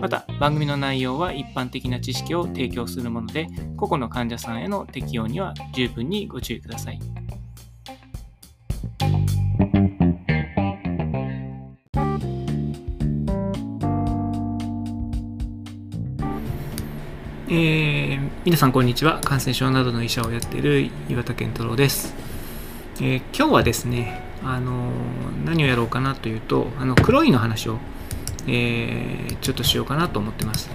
また番組の内容は一般的な知識を提供するもので個々の患者さんへの適用には十分にご注意ください。えー、皆さんこんにちは。感染症などの医者をやっている岩田健太郎です、えー、今日はですねあの何をやろうかなというとあの黒いの話を、えー、ちょっとしようかなと思ってます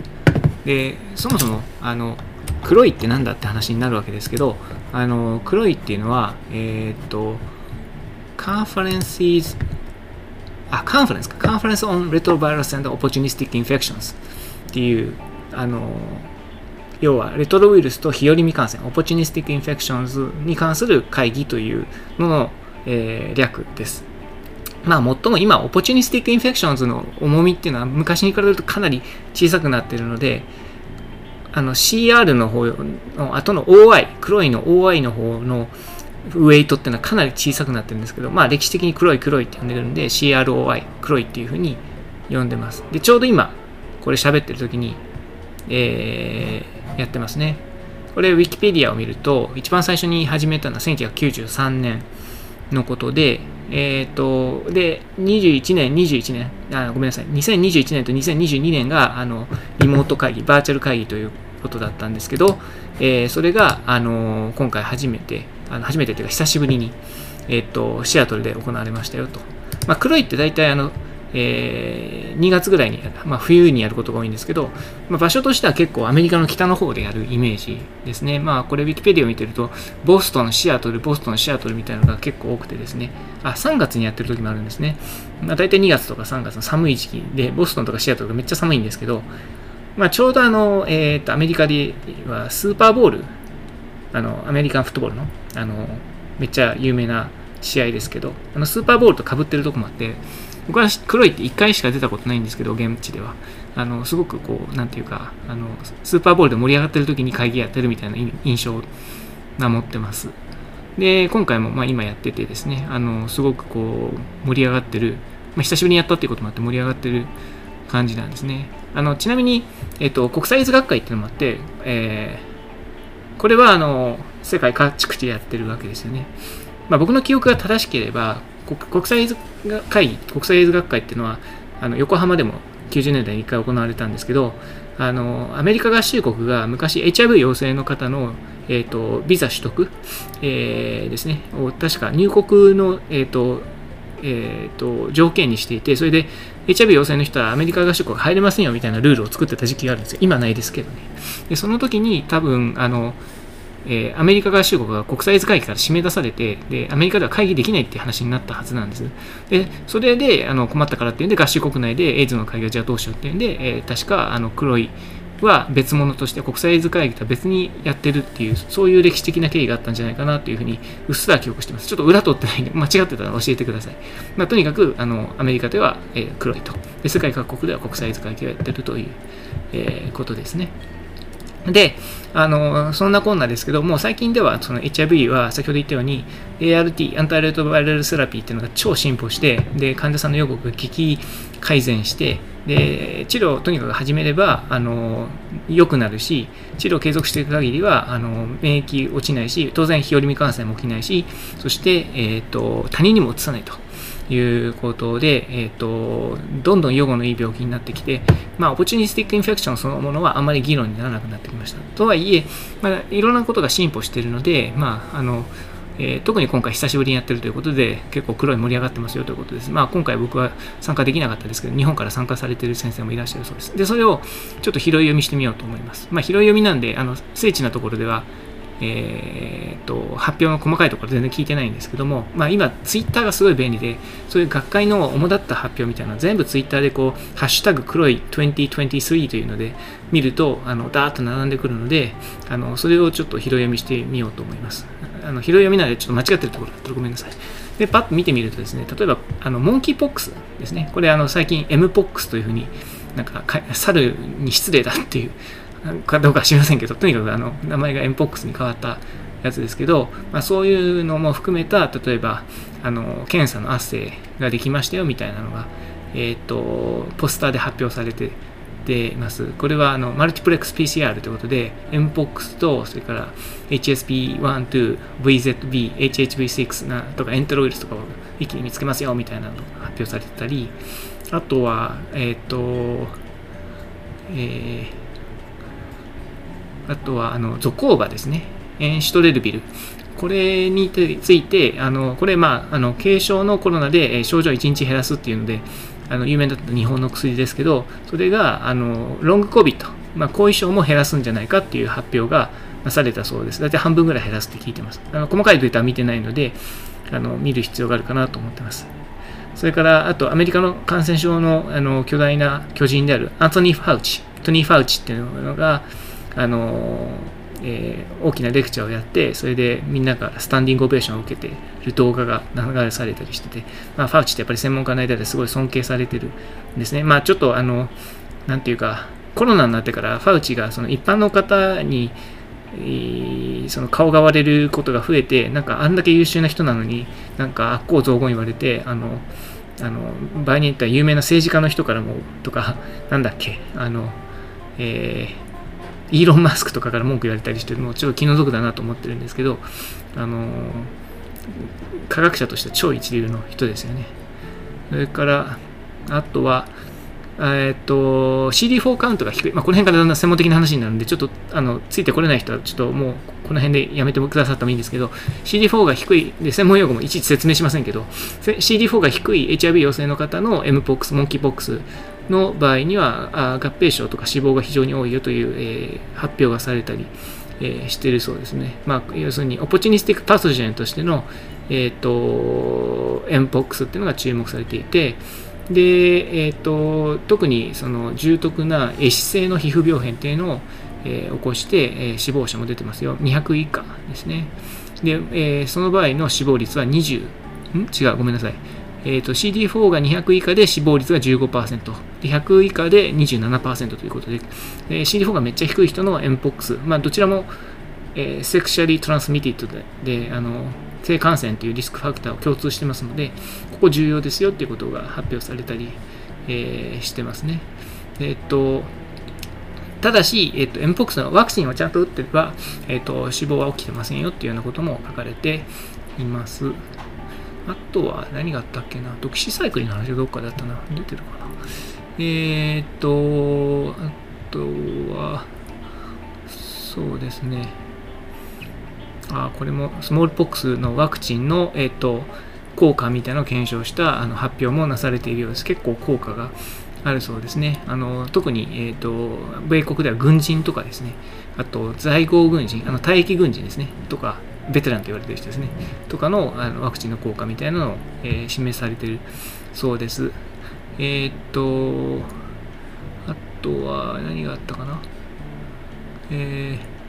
でそもそもあの黒いって何だって話になるわけですけどあの黒いっていうのはえっとカンファレンスあカンファレンスかカンファレンス on retrovirus and opportunistic infections っていうあの要はレトロウイルスと日和見感染、 opportunistic infections に関する会議というのの、えー、略です。まあ、最も今、 opportunistic infections の重みっていうのは昔に比べるとかなり小さくなっているので、あの CR の方の後の OI、CROI の OI の方のウェイトっていうのはかなり小さくなってるんですけど、まあ歴史的に黒い黒いって呼んでるんで CROI、黒いっていうふうに呼んでます。で、ちょうど今、これ喋ってる時に、えー、やってますね。これ、ウィキペディアを見ると、一番最初に始めたのは1993年のことで、えっ、ー、と、で、21年、21年、あごめんなさい、2021年と2022年が、あの、リモート会議、バーチャル会議ということだったんですけど、えー、それが、あの、今回初めて、あの初めてというか久しぶりに、えっ、ー、と、シアトルで行われましたよと。まあ、黒いって大体、あの、えー、2月ぐらいにやる、まあ、冬にやることが多いんですけど、まあ、場所としては結構アメリカの北の方でやるイメージですね。まあ、これ、ウィキペディアを見てると、ボストン、シアトル、ボストン、シアトルみたいなのが結構多くてですね、あ、3月にやってる時もあるんですね。まあ、大体2月とか3月の寒い時期で、ボストンとかシアトルがめっちゃ寒いんですけど、まあ、ちょうどあの、えっ、ー、と、アメリカではスーパーボール、あの、アメリカンフットボールの、あの、めっちゃ有名な試合ですけど、あの、スーパーボールとかぶってるとこもあって、僕は黒いって1回しか出たことないんですけど、現地では。あの、すごくこう、なんていうか、あの、スーパーボールで盛り上がってる時に会議やってるみたいな印象が持ってます。で、今回もまあ今やっててですね、あの、すごくこう、盛り上がってる、まあ、久しぶりにやったっていうこともあって盛り上がってる感じなんですね。あの、ちなみに、えっと、国際図学会っていうのもあって、えー、これはあの、世界各地区でやってるわけですよね。まあ、僕の記憶が正しければ、国際会議、国際映図学会っていうのは、あの横浜でも90年代に1回行われたんですけど、あのアメリカ合衆国が昔 HIV 陽性の方の、えーと、ビザ取得、えー、ですね、を確か入国の、えーとえーと、条件にしていて、それで HIV 陽性の人はアメリカ合衆国入れませんよみたいなルールを作ってた時期があるんですよ。今ないですけどね。でその時に多分あのえー、アメリカ合衆国が国際図会議から締め出されてで、アメリカでは会議できないっていう話になったはずなんです。で、それであの困ったからっていうんで、合衆国内でエイズの会議をじゃあどうしようっていうんで、えー、確かあの黒いは別物として国際エイズ会議とは別にやってるっていう、そういう歴史的な経緯があったんじゃないかなというふうに、うっすら記憶してます。ちょっと裏取ってないんで、間違ってたら教えてください。まあ、とにかく、あの、アメリカでは、えー、黒いとで。世界各国では国際エイズ会議をやってるという、えー、ことですね。で、あの、そんなこんなですけど、も最近ではその HIV は先ほど言ったように ART、アンタイレートバイラルセラピーっていうのが超進歩して、で、患者さんの予告が激改善して、で、治療をとにかく始めれば、あの、良くなるし、治療を継続していく限りは、あの、免疫落ちないし、当然日和見感染も起きないし、そして、えっ、ー、と、他人にもうつさないと。いうことで、えーと、どんどん予後のいい病気になってきて、まあ、オポチュニスティックインフェクションそのものはあまり議論にならなくなってきました。とはいえ、まあ、いろんなことが進歩しているので、まああのえー、特に今回久しぶりにやってるということで、結構黒い盛り上がってますよということです。まあ今回僕は参加できなかったですけど、日本から参加されている先生もいらっしゃるそうです。で、それをちょっと拾い読みしてみようと思います。まあ拾い読みなんで、あの、精緻なところでは、えー、と発表の細かいところ全然聞いてないんですけども、まあ、今、ツイッターがすごい便利で、そういう学会の主だった発表みたいな全部ツイッターでこう、ハッシュタグ黒い2023というので見ると、あのダーッと並んでくるのであの、それをちょっと拾い読みしてみようと思います。あの拾い読みなのでちょっと間違ってるところだったらごめんなさい。で、パッと見てみるとですね、例えば、あのモンキーポックスですね。これ、あの最近 M ポックスというふうになんか猿に失礼だっていうかどうか知りませんけど、とにかくあの名前が MPOX に変わったやつですけど、まあ、そういうのも含めた、例えば、あの検査の圧生ができましたよみたいなのが、えっ、ー、と、ポスターで発表されててます。これはあのマルチプレックス PCR ということで、MPOX と、それから HSP1、2、VZB、HHV6 なとかエンテロウイルスとかを一気に見つけますよみたいなのが発表されてたり、あとは、えっ、ー、と、えーあとはあのゾコーバですね、エンシュトレルビル。これについて、あのこれ、まあ、あの軽症のコロナで症状を1日減らすっていうので、あの有名だった日本の薬ですけど、それがあのロングコビット、まあ、後遺症も減らすんじゃないかっていう発表がなされたそうです。大体半分ぐらい減らすって聞いてます。あの細かいデータは見てないのであの、見る必要があるかなと思ってます。それから、あとアメリカの感染症のあの巨大な巨人であるアントニー・ファウチ、トニー・ファウチっていうのが、あのえー、大きなレクチャーをやってそれでみんながスタンディングオベーションを受けてる動画が流れされたりしてて、まあ、ファウチってやっぱり専門家の間ですごい尊敬されてるんですね。まあちょっとあの、なんていうか、コロナになってからファウチがその一般の方にその顔が割れることが増えて、なんかあんだけ優秀な人なのに、なんか悪行造語言われて、あの、あの場合によっては有名な政治家の人からも、とか、なんだっけ、あの、えーイーロン・マスクとかから文句言われたりしてるのもちょっと気の毒だなと思ってるんですけど、あの科学者として超一流の人ですよね。それから、あとは、えっと、CD4 カウントが低い。まあ、この辺からだんだん専門的な話になるんで、ちょっと、あの、ついてこれない人は、ちょっともう、この辺でやめてくださってもいいんですけど、CD4 が低い、で、専門用語もいちいち説明しませんけど、CD4 が低い HIV 陽性の方の MPOX、モンキーポックスの場合には合併症とか死亡が非常に多いよという、え、発表がされたり、え、しているそうですね。まあ、要するにオポチュニスティックパソジェンとしての、えーと、エンポックスっていうのが注目されていてで、えーと、特にその重篤な壊死性の皮膚病変っていうのを、え、起こして、え、死亡者も出てますよ。200以下ですね。で、え、その場合の死亡率は20ん？違うごめんなさい。えーと、CD4 が200以下で死亡率が15%、で100以下で27%ということで、えー、CD4 がめっちゃ低い人の MPOX、まあ、どちらも、えー、セクシャリートランスミティッドでであの性感染というリスクファクターを共通してますので、ここ重要ですよっていうことが発表されたり、えー、してますね。えっ、とただし、えっ、ー、と、MPOX のワクチンをちゃんと打ってれば、えっ、と、死亡は起きてませんよっていうようなことも書かれています。あとは何があったっけな？ドキシサイクルの話がどっかであったな出てるかなえー、っと、あとは、そうですね。あ、これもスモールポックスのワクチンの、えー、っと、効果みたいなのを検証したあの発表もなされているようです。結構効果があるそうですね。あの特に、えーと、米国では軍人とかですね、あと在郷軍人、あの退役軍人ですね、とか、ベテランと言われてる人ですね、とかのあのワクチンの効果みたいなのを、えー、示されてるそうです。えっ、と、あとは何があったかな。えー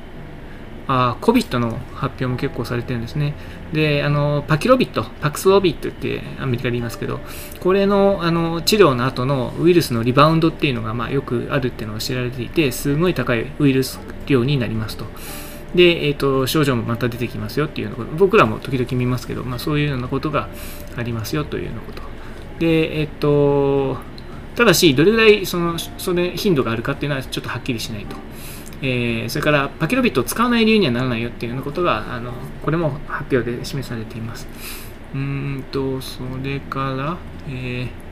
あ COVID の発表も結構されてるんですね。で、あの、パキロビット、パクスロビットってアメリカで言いますけど、これのあの治療の後のウイルスのリバウンドっていうのが、まあ、よくあるっていうのが知られていて、すごい高いウイルス量になりますと。で、えっ、ー、と、症状もまた出てきますよっていうの僕らも時々見ますけど、まあ、そういうようなことがありますよというようなこと。で、えっ、ー、と、ただし、どれぐらいそのそれ頻度があるかっていうのはちょっとはっきりしないと。えー、それからパキロビッドを使わない理由にはならないよっていうようなことが、あのこれも発表で示されています。うんと、それから、えー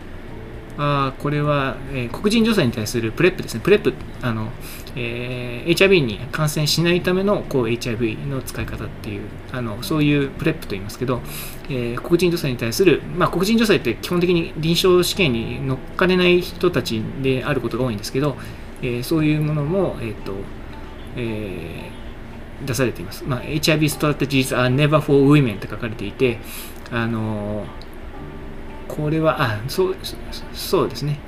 あこれは、えー、黒人女性に対する PrEP ですね。 PrEP、あの、えー、HIV に感染しないための抗 HIV の使い方っていう、あのそういう PrEP と言いますけど、えー、黒人女性に対する、まあ、黒人女性って基本的に臨床試験に乗っかれない人たちであることが多いんですけど、えー、そういうものも、えっ、と、え出されています。まあ、HIV strategies are never for women って書かれていて、あのこれは、あ、そう、そうですね。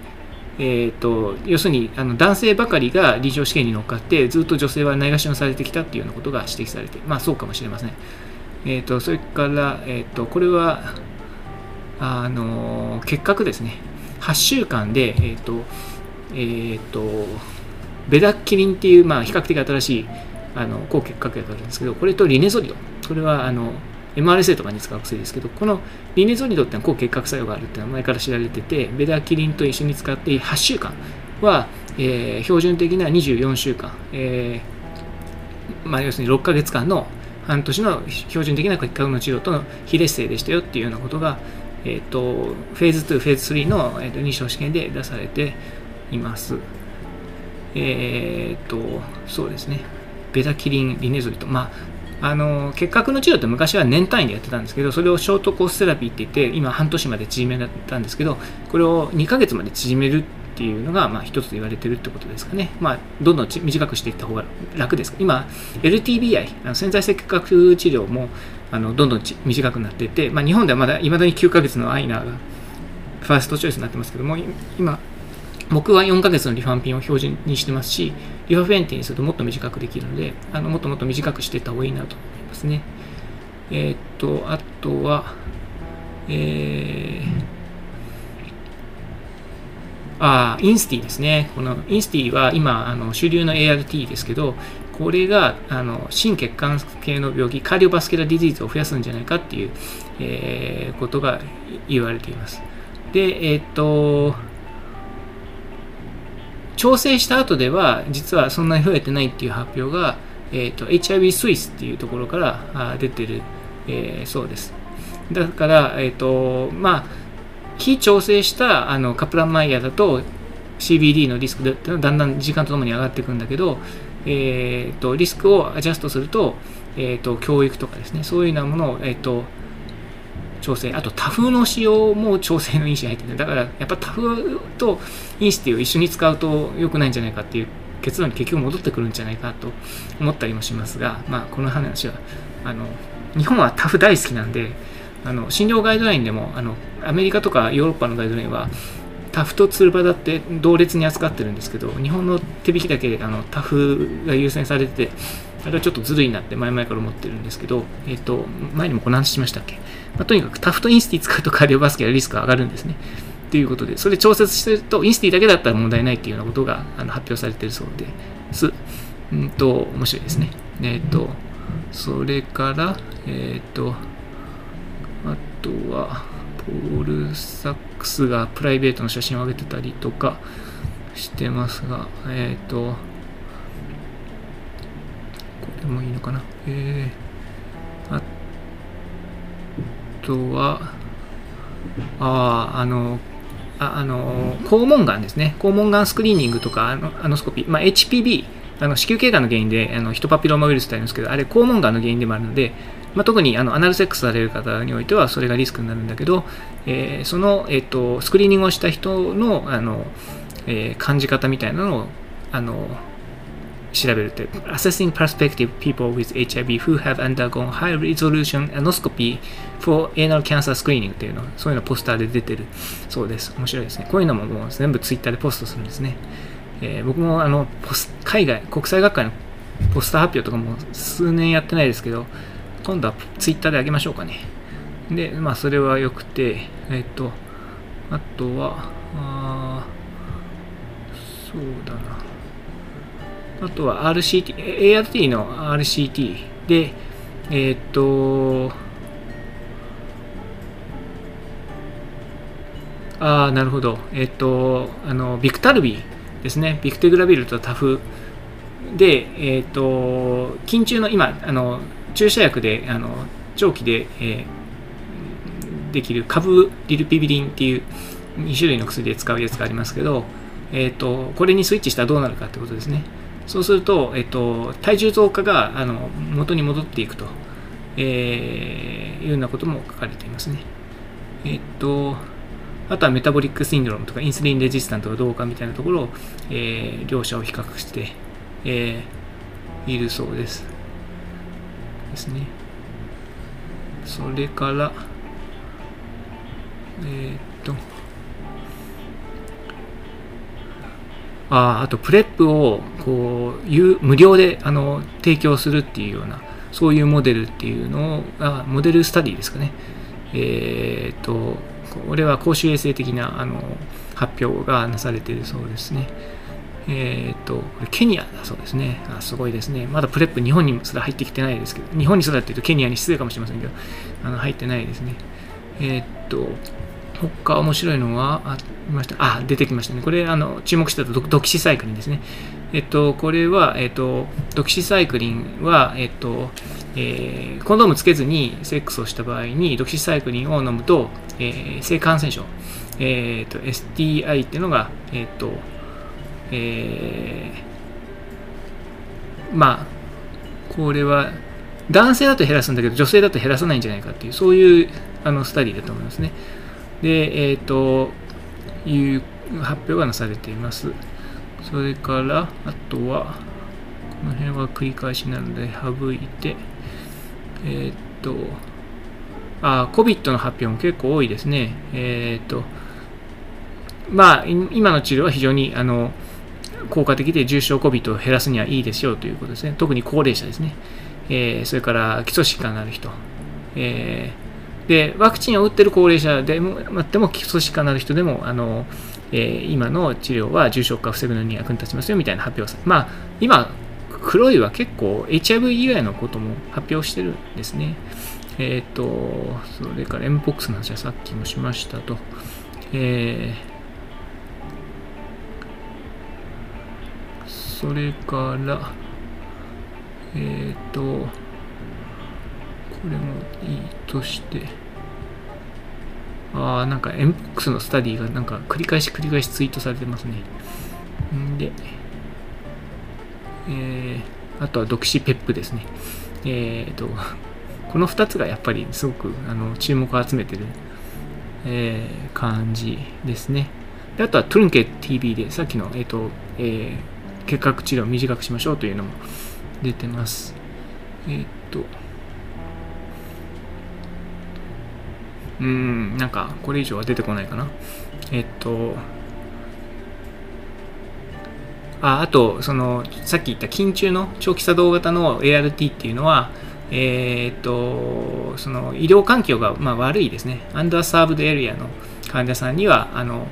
えーと、要するにあの男性ばかりが臨床試験に乗っかってずっと女性はないがしろされてきたっていうようなことが指摘されてまあそうかもしれません、えーと、それから、えーと、これはあの結核ですね。8週間で、えーとえー、とベダキリンっていう、まあ、比較的新しいあの抗結核薬があるんですけどこれとリネゾリド。これはあの MRSA とかに使う薬ですけど、このリネゾリドっては抗結核作用があるっていうのは前から知られてて、ベダキリンと一緒に使って8週間は、えー、標準的な24週間、えー、まあ、要するに6ヶ月間の半年の標準的な結核の治療との非劣性でしたよっていうようなことが、えーと、フェーズ2、フェーズ3の、えーと、臨床試験で出されています。えっ、ー、と、そうですね。ベダキリン、リネゾリド。まあ、あの結核の治療って昔は年単位でやってたんですけどそれをショートコースセラピーって言って今半年まで縮めたんですけどこれを2ヶ月まで縮めるっていうのが、まあ、一つ言われてるってことですかね。まあ、どんどん短くしていった方が楽です。今、LTBI、あの潜在性結核治療もあのどんどん短くなっていて、まあ、日本ではまだいまだに9ヶ月のアイナーがファーストチョイスになってますけども、今、僕は4ヶ月のリファンピンを標準にしてますし、リファフェンティにするともっと短くできるので、あのもっともっと短くしていった方がいいなと思いますね。えー、っと、あとは、えー、あインスティですね。このインスティは今、あの主流の ART ですけど、これがあの心血管系の病気、カーディオバスケラディジーズを増やすんじゃないかっていう、えー、ことが言われています。で、えっ、と、調整した後では実はそんなに増えてないっていう発表が、えーと、HIV スイスっていうところから出てる、えー、そうです。だから、え、ー、と、まあ、非調整したあのカプランマイヤーだと CBD のリスクってのはだんだん時間とともに上がっていくんだけど、えーと、リスクをアジャストすると,、えーと、教育とかですねそういうようなものを、えーと調整、あとタフの使用も調整の因子に入ってる。だからやっぱタフと因子っていう一緒に使うと良くないんじゃないかっていう結論に結局戻ってくるんじゃないかと思ったりもしますが、まあこの話は、あの、日本はタフ大好きなんで、あの診療ガイドラインでもあのアメリカとかヨーロッパのガイドラインはタフとツルバだって同列に扱ってるんですけど日本の手引きだけあのタフが優先されててあれはちょっとずるいなって前々から思ってるんですけど、えっ、と前にもこの話しましたっけ？まあ、とにかくタフトインスティ使うとカーディオバスケラリスクが上がるんですね。ということで、それ調節してると、インスティだけだったら問題ないっていうようなことがあの発表されてるそうです。うんと、面白いですね。えっ、ー、と、それから、えっ、ー、と、あとは、ポール・サックスがプライベートの写真を上げてたりとかしてますが、えっ、ー、と、これもいいのかな。えー、とは、ああ、あの、ああの肛門がんですね、肛門がんスクリーニングとかアノアノスコピー、まあ、HPV、あの子宮頸がんの原因であのヒトパピローマウイルスってあるんですけど、あれ肛門がんの原因でもあるので、まあ、特にあのアナルセックスされる方においてはそれがリスクになるんだけど、えー、その、えーと、スクリーニングをした人のあの、えー、感じ方みたいなのをあの調べると Assessing Prospective People with HIV who have undergone high resolution anoscopy for anal cancer screening っていうのそういうのポスターで出てる。そうです。面白いですね。こういうのももう全部ツイッターでポストするんですね、えー、僕もあの海外国際学会のポスター発表とかも数年やってないですけど今度はツイッターであげましょうかね。でまあそれはよくてえっ、ー、とあとはあそうだな。あとは RCT、ART の RCT で、えー、っと、ああ、なるほど。えー、っと、あの、ビクタルビですね。ビクテグラビルとタフで、えー、っと、緊中の今、あの、注射薬で、あの、長期で、えー、できる株リルピビリンっていう2種類の薬で使うやつがありますけど、えっ、と、これにスイッチしたらどうなるかってことですね。そうすると、えっと、体重増加があの元に戻っていくと、えー、いうようなことも書かれていますね。えっと、あとはメタボリックシンドロームとか insulin resistant がどうかみたいなところを、えー、両者を比較して、えー、いるそうです。ですね。それから、えー、っと、ああと PrEP をこう無料であの提供するっていうようなそういうモデルっていうのをあ model study ですかね。えー、っとこれは公衆衛生的なあの発表がなされているそうですね。えー、っとケニアだそうですね。あすごいですね。まだ PrEP 日本にすら入ってきてないですけど日本にすらっていうとケニアに失礼かもしれませんけどあの入ってないですね。えー、っと他面白いのはありました。あ、出てきましたね。これ、あの、注目してたドキシサイクリンですね。えっと、これは、えっと、ドキシサイクリンは、えっと、えー、コンドームつけずにセックスをした場合に、ドキシサイクリンを飲むと、えー、性感染症、えー、っと、STI っていうのが、えっと、えー、まあ、これは、男性だと減らすんだけど、女性だと減らさないんじゃないかっていう、そういうあのスタディだと思いますね。で、えっ、ー、と、いう発表がなされています。それから、あとは、この辺は繰り返しなので省いて、えっ、と、あ、COVID の発表も結構多いですね。えっ、と、まあ、今の治療は非常にあの効果的で重症 COVID を減らすにはいいですよということですね。特に高齢者ですね。えー、それから基礎疾患のある人、えで、ワクチンを打ってる高齢者でもあっても基礎疾患のある人でも、あの、えー、今の治療は重症化を防ぐのに役に立ちますよみたいな発表をまあ、今、黒いは結構 HIV 以外のことも発表してるんですね。えっ、ー、と、それから MPOX の話はさっきもしましたと。えー、それから、えっ、ー、と、これもいいとして、ああ、なんか MPOX のスタディがなんか繰り返し繰り返しツイートされてますね。んで、えー、あとはドクシペップですね。えっ、ー、と、この2つがやっぱりすごくあの注目を集めてる、えー、感じですね。であとはトゥルンケ TV でさっきの、えーとえー、結核治療を短くしましょうというのも出てます。えっ、ー、と、うん、なんか、これ以上は出てこないかな。えっと、ああと、その、さっき言った緊中の長期作動型の ART っていうのは、えー、っと、その医療環境がまあ悪いですね。アンダーサーブドエリアの患者さんには、あの、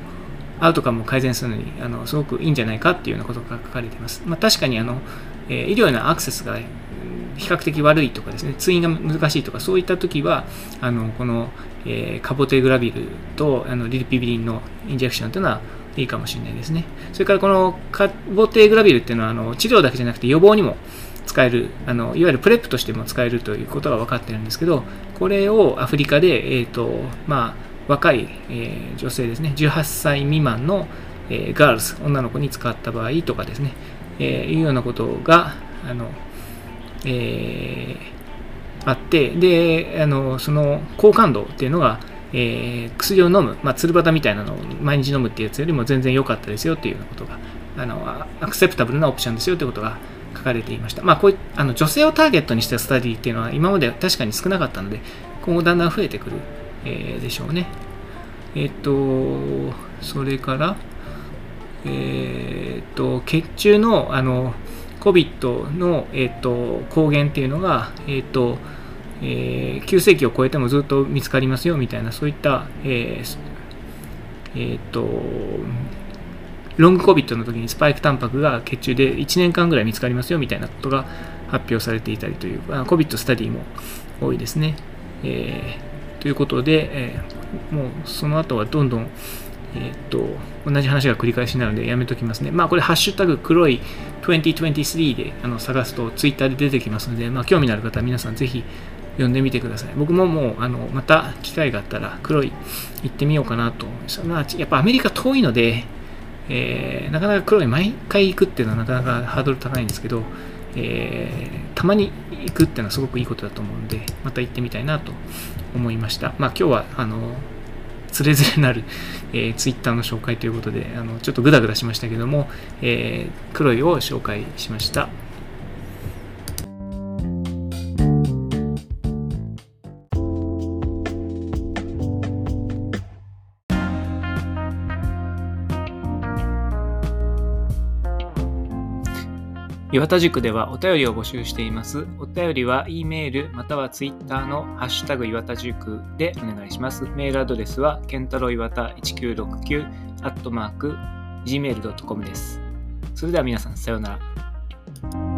アウトカムを改善するのにあのすごくいいんじゃないかっていうようなことが書かれています。まあ、確かにあの、え、医療へのアクセスが比較的悪いとかですね、通院が難しいとか、そういった時は、あのこの、えー、カボテグラビルとあのリルピビリンの injection というのはいいかもしれないですね。それからこのカボテグラビルっていうのはあの治療だけじゃなくて予防にも使えるあの、いわゆる PrEP としても使えるということが分かってるんですけど、これをアフリカで、えーとまあ、若い、えー、女性ですね、18歳未満の、えー、ガールズ、女の子に使った場合とかですね、えー、いうようなことが、あのえー、あって、で、あの、その好感度っていうのが、えー、薬を飲む、まあ、鶴旗みたいなのを毎日飲むっていうやつよりも全然良かったですよっていうようなことが、あの、アクセプタブルなオプションですよってことが書かれていました。まあ、こうい、あの、女性をターゲットにしたスタディっていうのは今まで確かに少なかったので、今後だんだん増えてくる、えー、でしょうね。えっ、と、それから、えっ、と、血中の、あの、COVID の、えーと、抗原っていうのが、えーとえー、急性期を超えてもずっと見つかりますよみたいなそういった、えーえーと、ロング COVID の時にスパイクタンパクが血中で1年間ぐらい見つかりますよみたいなことが発表されていたりという COVID スタディも多いですね。えー、ということで、えー、もうその後はどんどんえっ、と、同じ話が繰り返しなのでやめときますね。まあこれ、ハッシュタグ黒い2023であの探すとツイッターで出てきますので、まあ興味のある方は皆さんぜひ読んでみてください。僕ももう、あの、また機会があったら黒い行ってみようかなと。まあ、やっぱアメリカ遠いので、えー、なかなか黒い毎回行くっていうのはなかなかハードル高いんですけど、えー、たまに行くっていうのはすごくいいことだと思うので、また行ってみたいなと思いました。まあ今日は、あの、つれづれなる、えー、ツイッターの紹介ということで、あのちょっとグダグダしましたけども、えー、黒いを紹介しました。岩田塾ではお便りを募集しています。お便りは E メールまたは Twitter のハッシュタグ岩田塾でお願いします。メールアドレスは、ケンタロウ岩田1969アットマーク gmail.com です。それでは皆さん、さようなら。